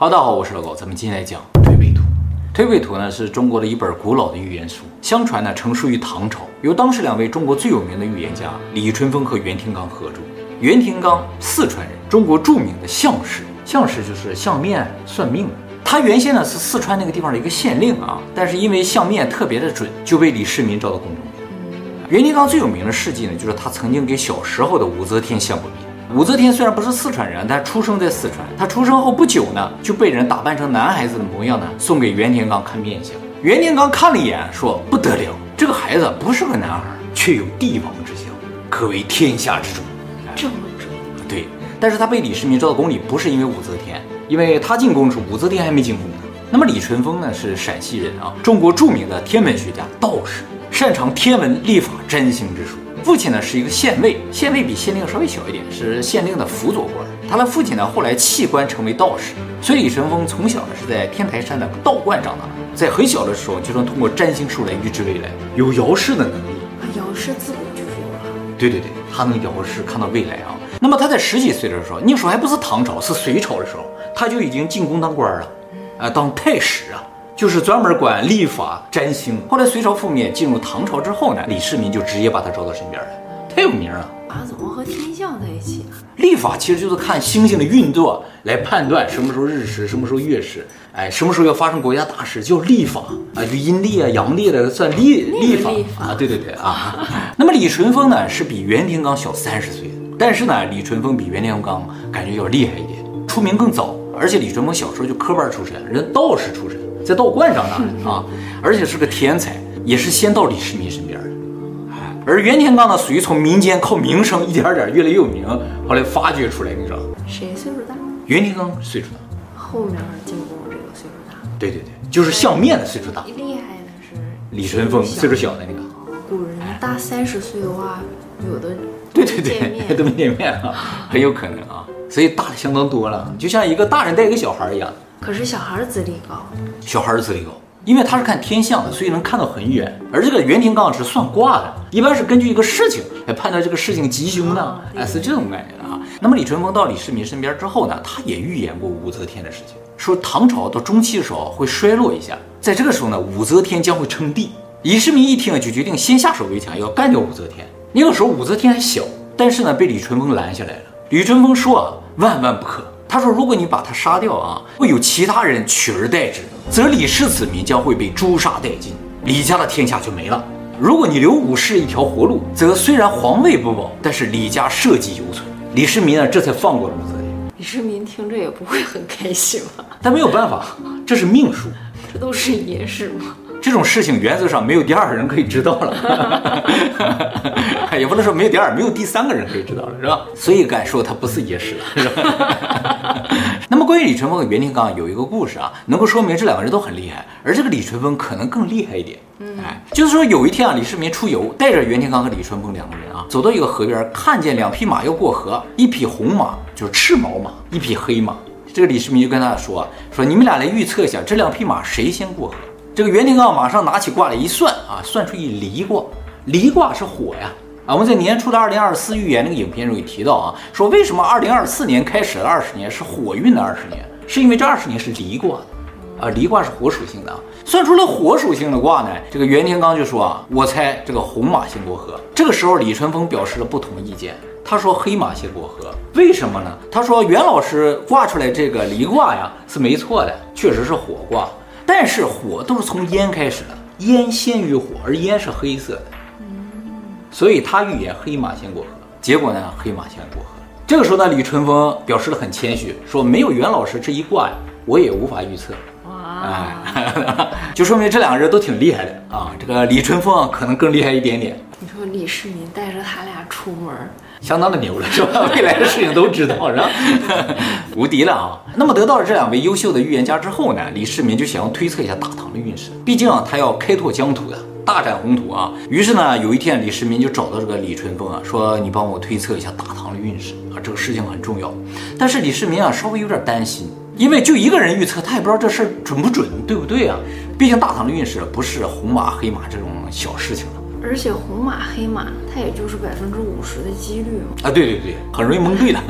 好，大家好，我是老高，咱们今天来讲《推背图》。《推背图》呢是中国的一本古老的寓言书，相传呢成书于唐朝，由当时两位中国最有名的预言家李淳风和袁天罡合著。袁天罡，四川人，中国著名的相士，相士就是相面算命的。他原先呢是四川那个地方的一个县令啊，但是因为相面特别的准，就被李世民招到宫中。袁天罡最有名的事迹呢，就是他曾经给小时候的武则天相过命。武则天虽然不是四川人，但出生在四川。她出生后不久呢，就被人打扮成男孩子的模样呢，送给袁天罡看面相。袁天罡看了一眼，说：“不得了，这个孩子不是个男孩，却有帝王之相，可谓天下之主。”这么准？对。但是他被李世民召到宫里，不是因为武则天，因为他进宫时武则天还没进宫呢。那么李淳风呢，是陕西人啊，中国著名的天文学家、道士，擅长天文、历法、占星之术。父亲呢是一个县尉，县尉比县令稍微小一点，是县令的辅佐官。他的父亲呢后来弃官成为道士，所以李淳风从小呢是在天台山的道观长大的，在很小的时候就能通过占星术来预知未来，有遥视的能力。遥视自古就有了。对对对，他能遥视看到未来啊。那么他在十几岁的时候，那时候还不是唐朝，是隋朝的时候，他就已经进宫当官了，啊，当太史啊。就是专门管历法占星。后来隋朝覆灭，进入唐朝之后呢，李世民就直接把他招到身边来，太有名了。啊，怎么和天象在一起呢？历法其实就是看星星的运作来判断什么时候日食，什么时候月食，哎，什么时候要发生国家大事，叫历法啊，就阴历啊、阳历的算历历法啊。对对对啊。那么李淳风呢是比袁天罡小三十岁，但是呢，李淳风比袁天罡感觉要厉害一点，出名更早，而且李淳风小时候就科班出身，人道士出身。在道观长大的啊，而且是个天才，也是先到李世民身边的。而袁天罡呢，属于从民间靠名声一点点越来越有名，后来发掘出来，你知道？谁岁数大？袁天罡岁数大。后面进宫这个岁数大。对对对，就是相面的岁数大。厉害的是李淳风岁数小的那个。古人大三十岁的话，有的 对对对都没见面啊，很有可能啊，所以大的相当多了，就像一个大人带一个小孩一样。可是小孩的资历高，小孩的资历高，因为他是看天象的，所以能看到很远。而这个袁天罡是算卦的，一般是根据一个事情来判断这个事情吉凶的，哦、哎，是这种感觉的啊。那么李淳风到李世民身边之后呢，他也预言过武则天的事情，说唐朝到中期的时候会衰落一下，在这个时候呢，武则天将会称帝。李世民一听就决定先下手为强，要干掉武则天。那个时候武则天还小，但是呢被李淳风拦下来了。李淳风说啊，万万不可。他说：“如果你把他杀掉啊，会有其他人取而代之，则李氏子民将会被诛杀殆尽，李家的天下就没了。如果你留武氏一条活路，则虽然皇位不保，但是李家社稷犹存。”李世民啊，这才放过了武则天。李世民听着也不会很开心吧？但没有办法，这是命数，这都是野史吗？这种事情原则上没有第二个人可以知道了，也不能说没有第二，没有第三个人可以知道了，是吧？所以敢说他不是野史了，是吧？那么关于李淳风和袁天罡有一个故事啊，能够说明这两个人都很厉害，而这个李淳风可能更厉害一点。嗯，哎，就是说有一天啊，李世民出游，带着袁天罡和李淳风两个人啊，走到一个河边，看见两匹马要过河，一匹红马就是赤毛马，一匹黑马。这个李世民就跟他说：“说你们俩来预测一下，这两匹马谁先过河？”这个袁天罡马上拿起卦来一算啊，算出一离卦，离卦是火呀啊！我们在年初的二零二四预言那个影片中也提到啊，说为什么二零二四年开始的二十年是火运的二十年，是因为这二十年是离卦啊，离卦是火属性的，算出了火属性的卦呢，这个袁天罡就说啊，我猜这个红马先过河。这个时候李淳风表示了不同意见，他说黑马先过河，为什么呢？他说袁老师挂出来这个离卦呀是没错的，确实是火卦。但是火都是从烟开始的，烟先于火，而烟是黑色的，所以他预言黑马先过河。结果呢，黑马先过河。这个时候呢，李淳风表示的很谦虚，说没有袁老师这一卦呀，我也无法预测。哇，哎，就说明这两个人都挺厉害的啊。这个李淳风可能更厉害一点点。你说李世民带着他俩出门。相当的牛了，是吧？未来的事情都知道，是吧？无敌了啊！那么得到了这两位优秀的预言家之后呢，李世民就想要推测一下大唐的运势，毕竟啊，他要开拓疆土的，大展宏图啊。于是呢，有一天李世民就找到这个李淳风啊，说：“你帮我推测一下大唐的运势啊，这个事情很重要。”但是李世民啊，稍微有点担心，因为就一个人预测，他也不知道这事儿准不准，对不对啊？毕竟大唐的运势不是红马黑马这种小事情了。而且红马黑马，它也就是百分之五十的几率嘛。啊，对对对，很容易蒙对的。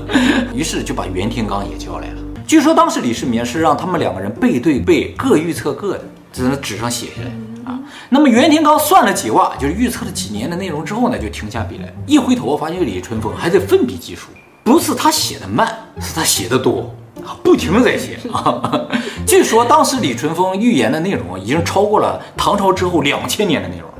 于是就把袁天罡也叫来了。据说当时李世民是让他们两个人背对背，各预测各的，在那纸上写下来啊。那么袁天罡算了几卦，就是预测了几年的内容之后呢，就停下笔来，一回头发现李淳风还在奋笔疾书，不是他写的慢，是他写的多。不停的在写啊！据说当时李淳风预言的内容已经超过了唐朝之后两千年的内容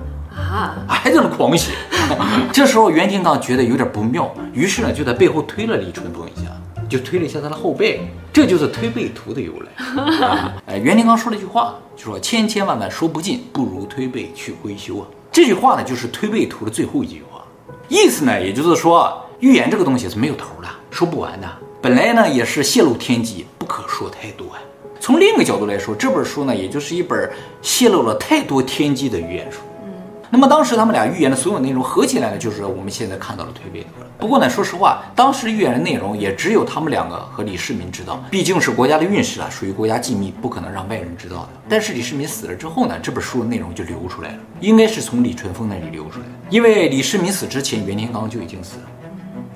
啊，还在那狂写。这时候袁天罡觉得有点不妙，于是呢就在背后推了李淳风一下，就推了一下他的后背，这就是推背图的由来。哎，袁天罡说了一句话，就说千千万万说不尽，不如推背去归休啊。这句话呢就是推背图的最后一句话，意思呢也就是说预言这个东西是没有头的，说不完的。本来呢也是泄露天机，不可说太多啊。从另一个角度来说，这本书呢也就是一本泄露了太多天机的预言书。那么当时他们俩预言的所有内容合起来呢，就是我们现在看到的推背图了。不过呢，说实话，当时预言的内容也只有他们两个和李世民知道，毕竟是国家的运势啊，属于国家机密，不可能让外人知道的。但是李世民死了之后呢，这本书的内容就流出来了，应该是从李淳风那里流出来的，因为李世民死之前，袁天罡就已经死了。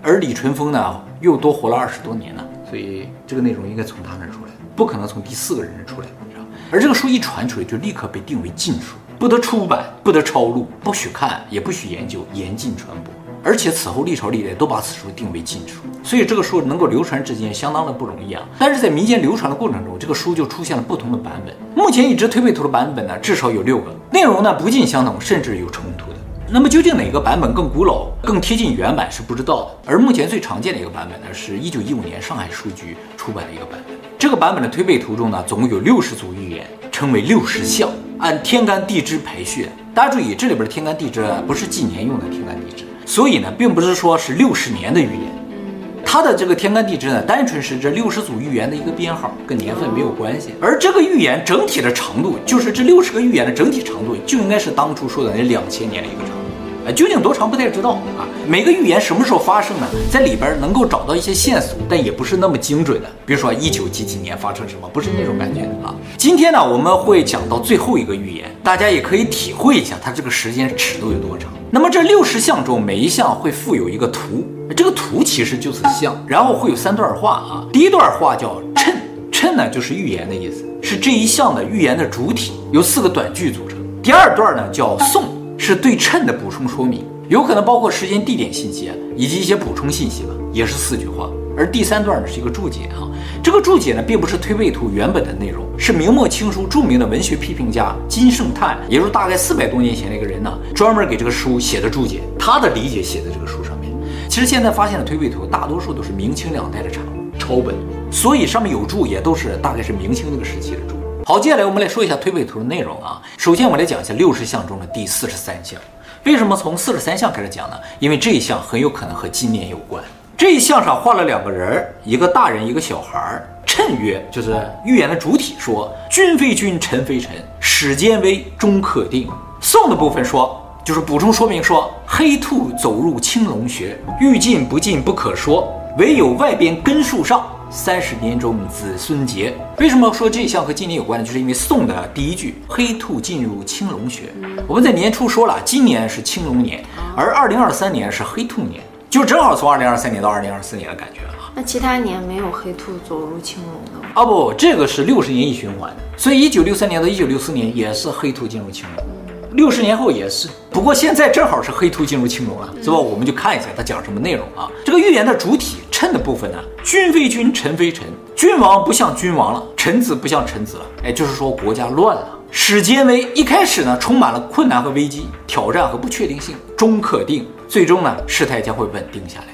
而李淳风呢，又多活了二十多年呢，所以这个内容应该从他那儿出来，不可能从第四个人那出来，你知道。而这个书一传出来，就立刻被定为禁书，不得出版，不得抄录，不许看，也不许研究，严禁传播。而且此后历朝历代都把此书定为禁书，所以这个书能够流传至今，相当的不容易啊。但是在民间流传的过程中，这个书就出现了不同的版本。目前已知推背图的版本呢，至少有六个，内容呢不尽相同，甚至有冲突的。那么究竟哪个版本更古老、更贴近原版是不知道的。而目前最常见的一个版本呢，是一九一五年上海书局出版的一个版本。这个版本的推背图中呢，总共有六十组预言，称为六十象，按天干地支排序。大家注意，这里边的天干地支不是纪年用的天干地支，所以呢，并不是说是六十年的预言。它的这个天干地支呢，单纯是这六十组预言的一个编号，跟年份没有关系。而这个预言整体的长度，就是这六十个预言的整体长度，就应该是当初说的那两千年的一个长度。呃，究竟多长不太知道啊。每个预言什么时候发生呢？在里边能够找到一些线索，但也不是那么精准的。比如说一九几几年发生什么，不是那种感觉啊。今天呢，我们会讲到最后一个预言，大家也可以体会一下它这个时间尺度有多长。那么这六十项中，每一项会附有一个图，这个图其实就是象，然后会有三段话啊。第一段话叫谶，谶呢就是预言的意思，是这一项的预言的主体，由四个短句组成。第二段呢叫颂。是对称的补充说明，有可能包括时间、地点信息以及一些补充信息吧，也是四句话。而第三段呢是一个注解啊，这个注解呢并不是推背图原本的内容，是明末清初著名的文学批评家金圣叹，也就是大概四百多年前的一个人呢，专门给这个书写的注解，他的理解写在这个书上面。其实现在发现的推背图大多数都是明清两代的产物抄本，所以上面有注也都是大概是明清那个时期的注。好，接下来我们来说一下推背图的内容啊。首先，我们来讲一下六十象中的第四十三象。为什么从四十三象开始讲呢？因为这一象很有可能和今年有关。这一象上画了两个人，一个大人，一个小孩儿。谶曰，就是预言的主体说：君非君，臣非臣，始间危，终可定。颂的部分说，就是补充说明说：黑兔走入青龙穴，欲进不进不可说，唯有外边根树上。三十年中子孙结，为什么说这一项和今年有关呢？就是因为宋的第一句“黑兔进入青龙穴”，我们在年初说了，今年是青龙年，而二零二三年是黑兔年，就正好从二零二三年到二零二四年的感觉了。那其他年没有黑兔走入青龙的吗？啊不，这个是六十年一循环，所以一九六三年到一九六四年也是黑兔进入青龙。六十年后也是，不过现在正好是黑兔进入青龙啊，是吧？我们就看一下它讲什么内容啊。这个预言的主体谶的部分呢，君非君，臣非臣，君王不像君王了，臣子不像臣子了。哎，就是说国家乱了。始间危，一开始呢充满了困难和危机、挑战和不确定性，终可定，最终呢事态将会稳定下来。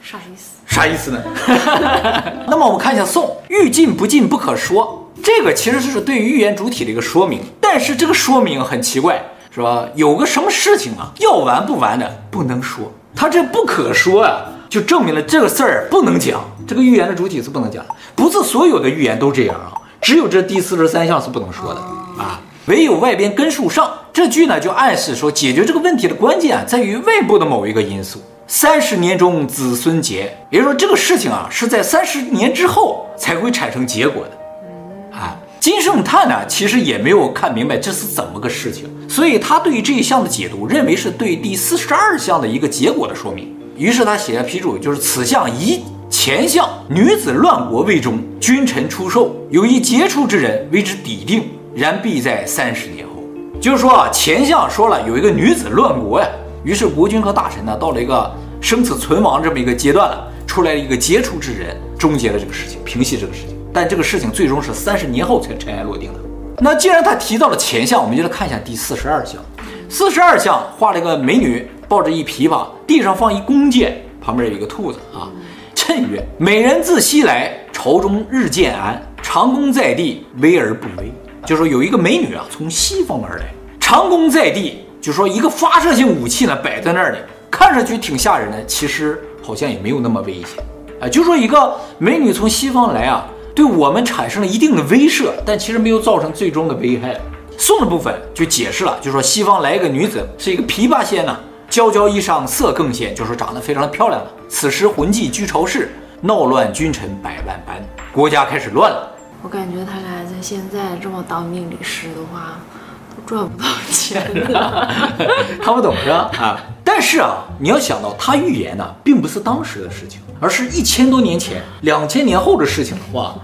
啥意思？啥意思呢？那么我们看一下宋，欲进不进不可说，这个其实是对于预言主体的一个说明，但是这个说明很奇怪。是吧？有个什么事情啊，要完不完的不能说，他这不可说啊，就证明了这个事儿不能讲。这个预言的主体是不能讲，不是所有的预言都这样啊，只有这第四十三项是不能说的啊。唯有外边根树上，这句呢就暗示说，解决这个问题的关键啊，在于外部的某一个因素。三十年中子孙结，也就是说这个事情啊，是在三十年之后才会产生结果的，啊。金圣叹呢，其实也没有看明白这是怎么个事情，所以他对于这一项的解读，认为是对第四十二项的一个结果的说明。于是他写下批注，就是此象以前项女子乱国未终，君臣出售，有一杰出之人为之抵定，然必在三十年后。就是说啊，前项说了有一个女子乱国呀，于是国君和大臣呢到了一个生死存亡这么一个阶段了，出来了一个杰出之人，终结了这个事情，平息这个事情。但这个事情最终是三十年后才尘埃落定的。那既然他提到了前项，我们就来看一下第四十二项。四十二项画了一个美女抱着一琵琶，地上放一弓箭，旁边有一个兔子啊。谶曰：美人自西来，朝中日渐安。长弓在地，危而不危。就说有一个美女啊，从西方而来，长弓在地，就说一个发射性武器呢摆在那里，看上去挺吓人的，其实好像也没有那么危险。啊，就说一个美女从西方来啊，对我们产生了一定的威慑，但其实没有造成最终的危害。宋的部分就解释了，就说西方来一个女子，是一个琵琶仙呢，皎皎衣裳色更鲜，就说长得非常的漂亮了。此时魂悸居朝市，闹乱君臣百万般，国家开始乱了。我感觉他俩在现在这么当命理师的话，都赚不到钱了。看不懂是吧？啊，但是啊，你要想到他预言呢，并不是当时的事情，而是一千多年前、两千年后的事情的话，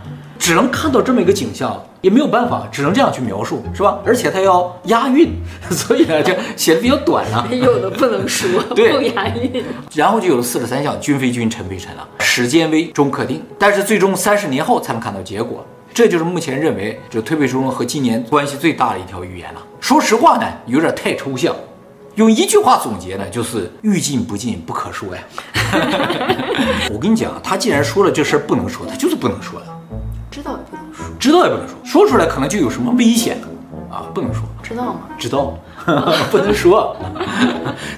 只能看到这么一个景象，也没有办法，只能这样去描述，是吧？而且它要押韵，所以呢，就写的比较短了。有的不能说，对，不押韵。然后就有了四十三项，君非君，臣非臣了，始见危，终可定。但是最终三十年后才能看到结果。这就是目前认为这推背书中和今年关系最大的一条预言了。说实话呢，有点太抽象，用一句话总结呢，就是欲尽不尽，不可说呀。我跟你讲，他既然说了这事儿不能说，他就是不能说的。知道也不能说，说，出来可能就有什么危险啊，不能说。知道吗？知道，不能说。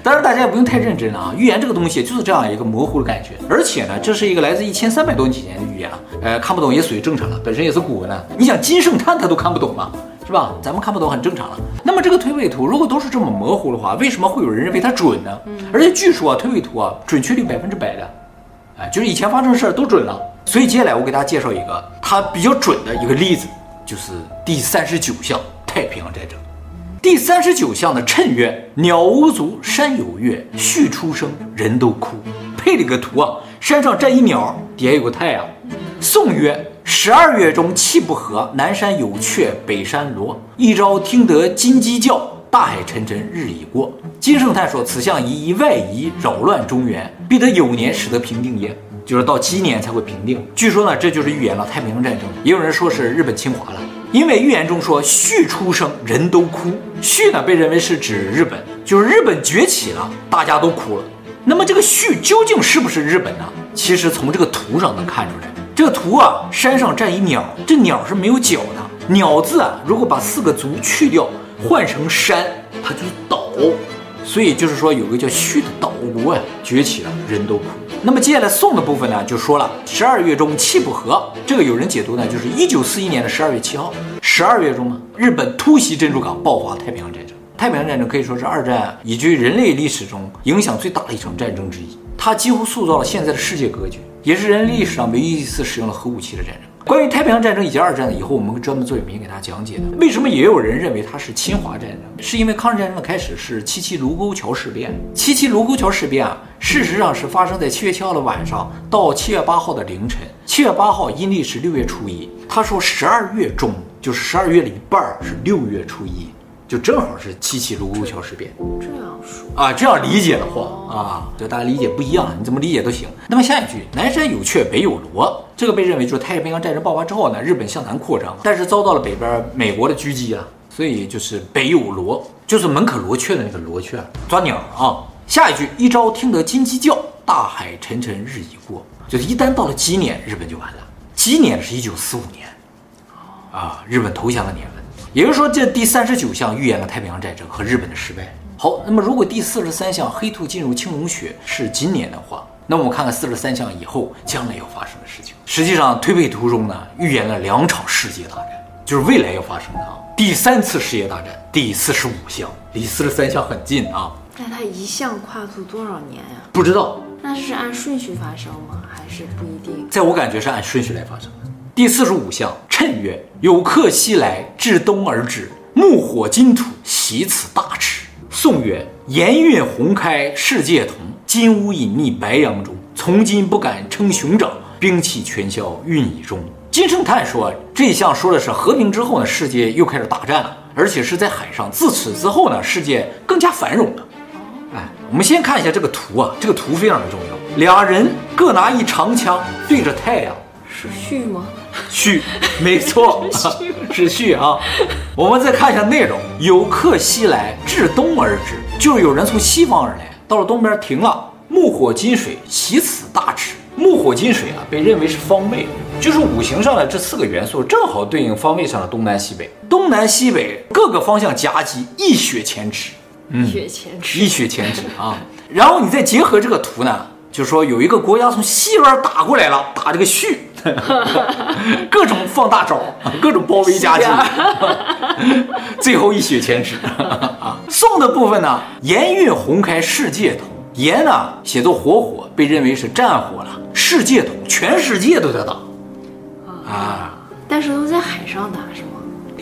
当然，大家也不用太认真啊。预言这个东西就是这样一个模糊的感觉，而且呢，这是一个来自一千三百多年前的预言了。呃，看不懂也属于正常了，本身也是古文了。你想金圣叹他都看不懂嘛，是吧？咱们看不懂很正常了。那么这个推背图如果都是这么模糊的话，为什么会有人认为它准呢？而且据说啊，推背图啊准确率百分之百的，哎，就是以前发生的事儿都准了。所以接下来我给大家介绍一个它比较准的一个例子，就是第三十九项太平洋战争。第三十九项的谶曰：鸟无足，山有月，畜出生，人都哭。配了个图啊，山上站一鸟，底下有个太阳。宋曰：十二月中气不和，南山有雀，北山罗。一朝听得金鸡叫，大海沉沉日已过。金圣叹说：此象宜以外夷，扰乱中原，必得有年，使得平定也。就是到鸡年才会平定。据说呢，这就是预言了太平洋战争。也有人说是日本侵华了。因为预言中说畜出生，人都哭。畜呢，被认为是指日本，就是日本崛起了，大家都哭了。那么这个畜究竟是不是日本呢？其实从这个图上能看出来。这个图啊，山上站一鸟，这鸟是没有脚的。鸟字啊，如果把四个足去掉，换成山，它就是岛。所以就是说，有个叫畜的岛国啊，崛起了，人都哭。那么接下来宋的部分呢，就说了十二月中气不和，这个有人解读呢，就是一九四一年的十二月七号，十二月中嘛，日本突袭珍珠港，爆发太平洋战争。太平洋战争可以说是二战以及人类历史中影响最大的一场战争之一，它几乎塑造了现在的世界格局，也是人类历史上唯一一次使用了核武器的战争。关于太平洋战争以及二战的，以后我们专门做影片给大家讲解的。为什么也有人认为它是侵华战争？是因为抗日战争的开始是七七卢沟桥事变。七七卢沟桥事变啊，事实上是发生在七月七号的晚上到七月八号的凌晨。七月八号阴历是六月初一，他说十二月中就是十二月的一半是六月初一。就正好是七七卢沟桥事变，这样说啊，这样理解的话啊，就大家理解不一样，你怎么理解都行。那么下一句，南山有雀，北有罗，这个被认为就是太平洋战争爆发之后呢，日本向南扩张，但是遭到了北边美国的狙击啊，所以就是北有罗，就是门可罗雀的那个罗雀，抓鸟啊。下一句，一朝听得金鸡叫，大海沉沉日已过，就是一旦到了鸡年，日本就完了。鸡年是一九四五年，啊，日本投降的年份。也就是说，这第三十九项预言了太平洋战争和日本的失败。好，那么如果第四十三项黑兔进入青龙穴是今年的话，那我们看看四十三项以后将来要发生的事情。实际上，推背图中呢预言了两场世界大战，就是未来要发生的啊。第三次世界大战，第四十五项离四十三项很近啊。那它一项跨度多少年呀？不知道。那是按顺序发生吗？还是不一定？在我感觉是按顺序来发生的。第四十五项，趁曰：有客西来，至东而止，木火金土，喜此大池。颂曰：盐运红开，世界同，金屋隐匿白杨中。从今不敢称雄长，兵器全销运以终。金圣叹说，这一项说的是和平之后呢，世界又开始大战了，而且是在海上。自此之后呢，世界更加繁荣了。哎，我们先看一下这个图啊，这个图非常的重要。俩人各拿一长枪对着太阳，是旭吗？旭，没错，是序啊。我们再看一下内容：有客西来，至东而止，就是有人从西方而来，到了东边停了。木火金水，其此大池。木火金水啊，被认为是方位，就是五行上的这四个元素，正好对应方位上的东南西北。东南西北各个方向夹击，一雪前耻。一雪前耻，一雪前耻啊！然后你再结合这个图呢，就是说有一个国家从西边打过来了，打这个旭，各种放大招，各种包围夹击，最后一雪前耻啊！宋的部分呢，炎运红开世界统，炎呢写作火火，被认为是战火了，世界统，全世界都在打啊，但是都在海上打是吗？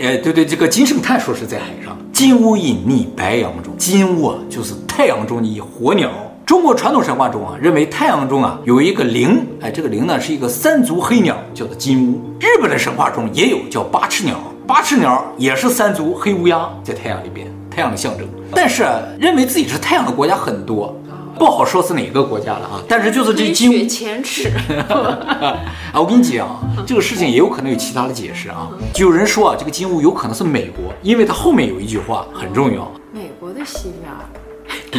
哎，对对，这个金圣叹说是在海上。金乌隐匿白阳中，金乌啊就是太阳中的一火鸟。中国传统神话中啊，认为太阳中啊有一个灵，哎，这个灵呢是一个三足黑鸟，叫做金乌。日本的神话中也有叫八翅鸟，八翅鸟也是三足黑乌鸦，在太阳里边，太阳的象征。但是认为自己是太阳的国家很多。不好说是哪个国家了啊，但是就是这金乌雪前耻 啊！我跟你讲啊，这个事情也有可能有其他的解释啊。就有人说啊，这个金乌有可能是美国，因为它后面有一句话很重要。美国的西边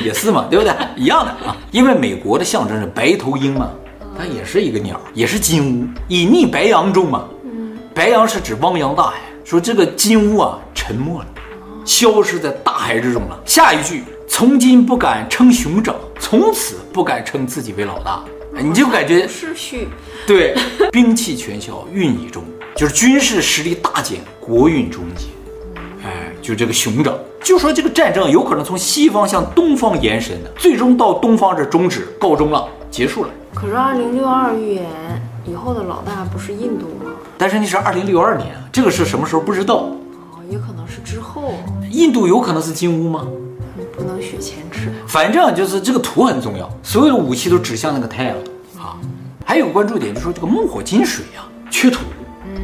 也是嘛，对不对？一样的啊，因为美国的象征是白头鹰嘛，它也是一个鸟，也是金乌，隐匿白羊中嘛。白羊是指汪洋大海，说这个金乌啊沉没了，消失在大海之中了。下一句。从今不敢称雄长，从此不敢称自己为老大，你就感觉失序。对，兵器全销运已终，就是军事实力大减，国运终结。哎，就这个熊掌，就说这个战争有可能从西方向东方延伸的，最终到东方这终止告终了，结束了。可是二零六二预言以后的老大不是印度吗？但是那是二零六二年，这个是什么时候不知道？哦，也可能是之后。印度有可能是金乌吗？不能雪前耻，反正就是这个图很重要，所有的武器都指向那个太阳啊。还有个关注点，就是说这个木火金水呀、啊，缺土。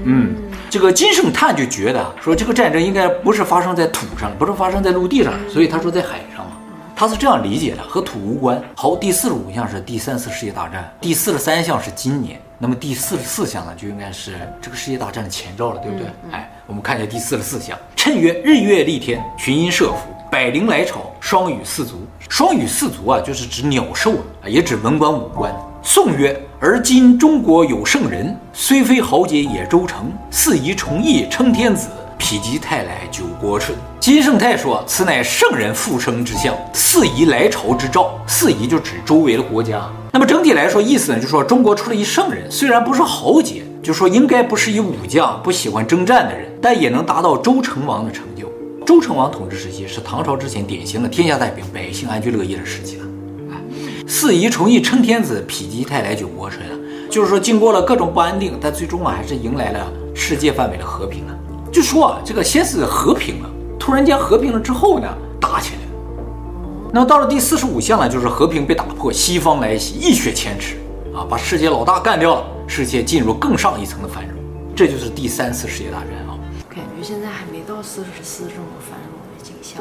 嗯，这个金圣叹就觉得说这个战争应该不是发生在土上，不是发生在陆地上，所以他说在海上嘛，他是这样理解的，和土无关。好，第四十五项是第三次世界大战，第四十三项是今年，那么第四十四项呢，就应该是这个世界大战的前兆了，对不对？哎，我们看一下第四十四项，谶曰：日月丽天，群阴设伏。百灵来朝，双羽四足。双羽四足啊，就是指鸟兽啊，也指文官武官。颂曰：而今中国有圣人，虽非豪杰也周成，四夷崇义称天子，否极泰来九国春。金圣泰说：此乃圣人复生之象，四夷来朝之兆。四夷就指周围的国家。那么整体来说，意思呢，就是说中国出了一圣人，虽然不是豪杰，就说应该不是一武将，不喜欢征战的人，但也能达到周成王的成就。周成王统治时期是唐朝之前典型的天下太平、百姓安居乐业的时期了。啊，四夷重义称天子，否极泰来九国春啊，就是说经过了各种不安定，但最终啊还是迎来了世界范围的和平了。就说啊，这个先是和平了，突然间和平了之后呢，打起来了。那么到了第四十五项呢，就是和平被打破，西方来袭，一雪前耻啊，把世界老大干掉了，世界进入更上一层的繁荣，这就是第三次世界大战啊。感觉现在还没到四十四这么繁荣的景象。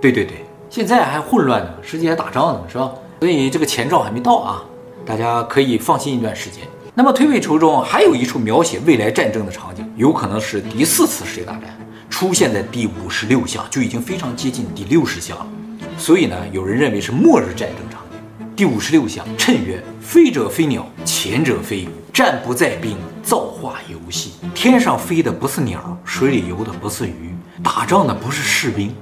对对对，现在还混乱呢，世界还打仗呢，是吧？所以这个前兆还没到啊，大家可以放心一段时间。那么推背图中还有一处描写未来战争的场景，有可能是第四次世界大战，出现在第五十六项，就已经非常接近第六十项了。所以呢，有人认为是末日战争场景。第五十六项，趁曰：飞者飞鸟，潜者飞鱼。战不在兵，造化游戏。天上飞的不是鸟，水里游的不是鱼，打仗的不是士兵。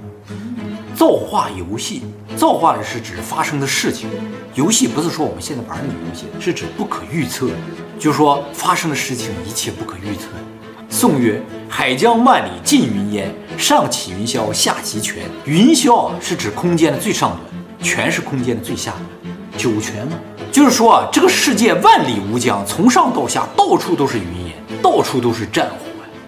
造化游戏，造化的是指发生的事情，游戏不是说我们现在玩那个游戏，是指不可预测，就是说发生的事情一切不可预测。宋曰：海江万里尽云烟，上起云霄，下极泉。云霄啊，是指空间的最上端，泉是空间的最下端，九泉嘛。就是说啊，这个世界万里无疆，从上到下到处都是云烟，到处都是战火。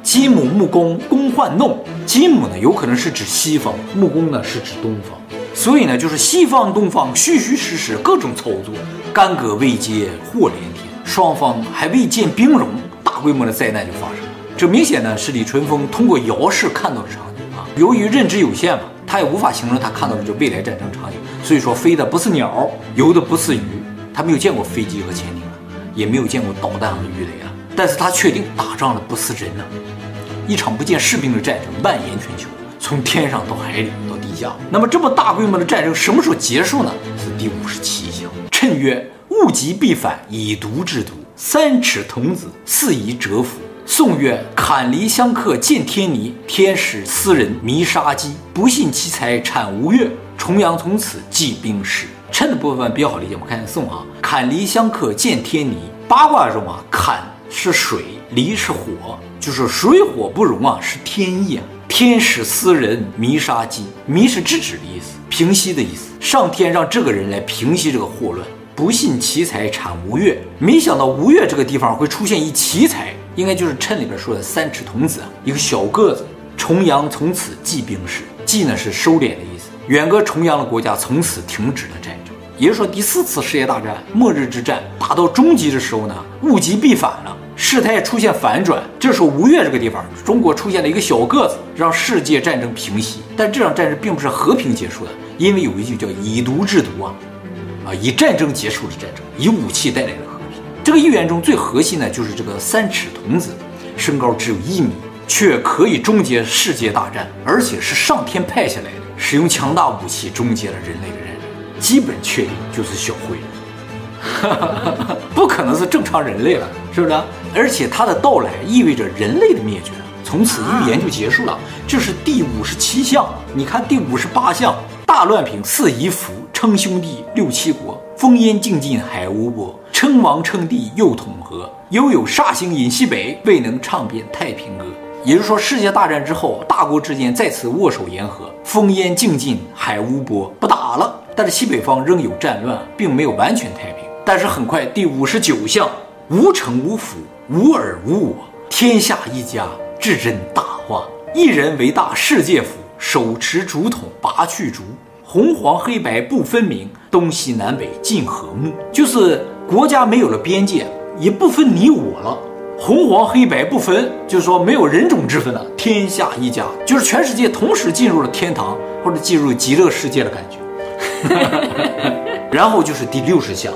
金母木工工患弄，金母呢有可能是指西方，木工呢是指东方。所以呢，就是西方东方虚虚实实各种操作，干戈未接祸连天。双方还未见兵戎，大规模的灾难就发生了。这明显呢是李淳风通过遥视看到的场景啊。由于认知有限嘛，他也无法形容他看到的这未来战争场景，所以说飞的不是鸟，游的不是鱼，他没有见过飞机和潜艇啊，也没有见过导弹和鱼雷啊。但是他确定打仗的不是人呢，一场不见士兵的战争蔓延全球，从天上到海里到地下。那么这么大规模的战争什么时候结束呢？是第五十七象。谶曰。物极必反，以毒制毒。三尺童子，肆以蛰伏。宋曰：坎离相克，见天倪。天使斯人，弥杀机。不信其才，产无月。重阳从此，祭兵时。谶的部分比较好理解，我们看下宋啊。坎离相克，见天倪。八卦中啊，坎是水，离是火，就是水火不容啊，是天意啊。天使斯人，弥杀机。弥是制止的意思，平息的意思。上天让这个人来平息这个祸乱。不信奇才产无月，没想到无月这个地方会出现一奇才，应该就是谶里边说的三尺童子啊，一个小个子。重阳从此祭兵时，祭呢是收敛的意思。远隔重阳的国家从此停止了战争，也就是说第四次世界大战末日之战打到终极的时候呢，物极必反了，事态出现反转。这时候吴越这个地方，中国出现了一个小个子，让世界战争平息。但这场战争并不是和平结束的，因为有一句叫以毒制毒啊。啊，以战争结束的战争，以武器带来了和平。这个预言中最核心的就是这个三尺童子，身高只有一米，却可以终结世界大战，而且是上天派下来的，使用强大武器终结了人类的战争。基本确定就是小灰人，不可能是正常人类了，是不是？而且他的到来意味着人类的灭绝，从此预言就结束了。这是第五十七项，你看第五十八项，大乱平，四夷服。称兄弟六七国，烽烟尽尽海无波。称王称帝又统合，犹有煞星隐西北，未能唱遍太平歌。也就是说，世界大战之后，大国之间再次握手言和，烽烟尽尽海无波，不打了。但是西北方仍有战乱，并没有完全太平。但是很快，第五十九项，无城无府，无尔无我，天下一家，至真大化。一人为大世界辅，手持竹筒拔去竹。红黄黑白不分明，东西南北尽和睦，就是国家没有了边界，也不分你我了。红黄黑白不分，就是说没有人种之分了。天下一家，就是全世界同时进入了天堂或者进入极乐世界的感觉。然后就是第六十项，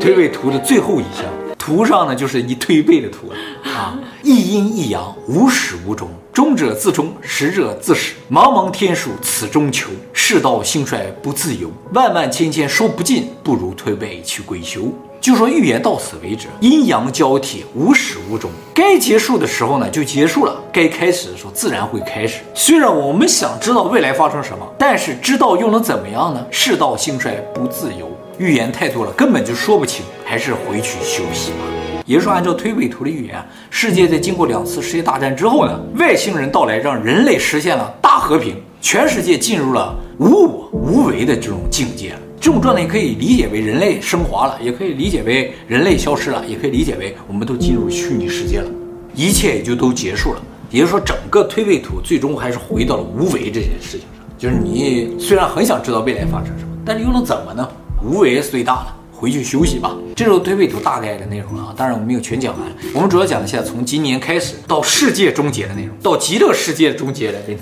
推背图的最后一项，图上呢就是一推背的图啊，一阴一阳，无始无终。终者自终，始者自始。茫茫天数，此中求。世道兴衰不自由，万万千千说不尽，不如推背去鬼修。就说预言到此为止，阴阳交替，无始无终。该结束的时候呢，就结束了；该开始的时候，自然会开始。虽然我们想知道未来发生什么，但是知道又能怎么样呢？世道兴衰不自由，预言太多了，根本就说不清，还是回去休息吧。也就是说，按照推背图的预言，世界在经过两次世界大战之后呢，外星人到来，让人类实现了大和平，全世界进入了无我无为的这种境界。这种状态可以理解为人类升华了，也可以理解为人类消失了，也可以理解为我们都进入虚拟世界了，一切也就都结束了。也就是说，整个推背图最终还是回到了无为这件事情上。就是你虽然很想知道未来发生什么，但是又能怎么呢？无为是最大的。回去休息吧。这是推背图大概的内容啊，当然我们没有全讲完。我们主要讲一下从今年开始到世界终结的内容，到极乐世界终结的内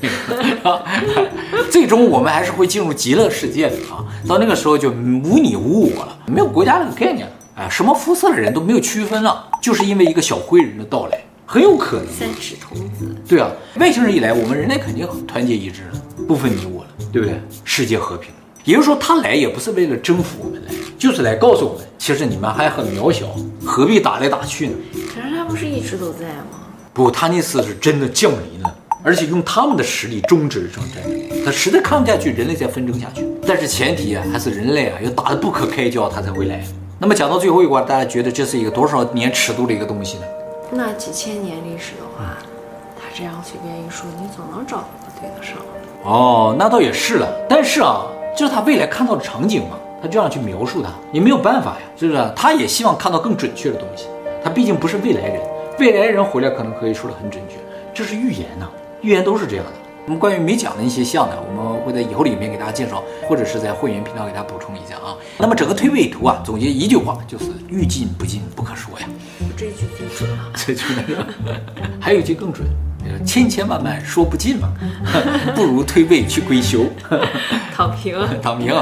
容。最终我们还是会进入极乐世界的啊，到那个时候就无你无我了，没有国家这个概念了。哎，什么肤色的人都没有区分了，就是因为一个小灰人的到来，很有可能。三尺童子。对啊，外星人一来，我们人类肯定很团结一致了，不分你我了，对不对？世界和平。也就是说，他来也不是为了征服我们来，就是来告诉我们，其实你们还很渺小，何必打来打去呢？可是他不是一直都在吗？不，他那次是真的降临了，而且用他们的实力终止这场战争。他实在看不下去，人类再纷争下去。但是前提啊，还是人类啊要打得不可开交，他才会来。那么讲到最后一关，大家觉得这是一个多少年尺度的一个东西呢？那几千年历史的话，他这样随便一说，你总能找个对得上。哦，那倒也是了。但是啊。这是他未来看到的场景嘛？他这样去描述它，也没有办法呀，是不是？他也希望看到更准确的东西。他毕竟不是未来人，未来人回来可能可以说得很准确。这是预言呐，预言都是这样的。那么关于没讲的一些项呢，我们会在以后里面给大家介绍，或者是在会员频道给大家补充一下啊。那么整个推背图啊，总结一句话就是欲进不进不可说呀。我这一句最准了，这句还有一句更准，千千万万说不尽嘛，不如推背去归休，躺平，躺平。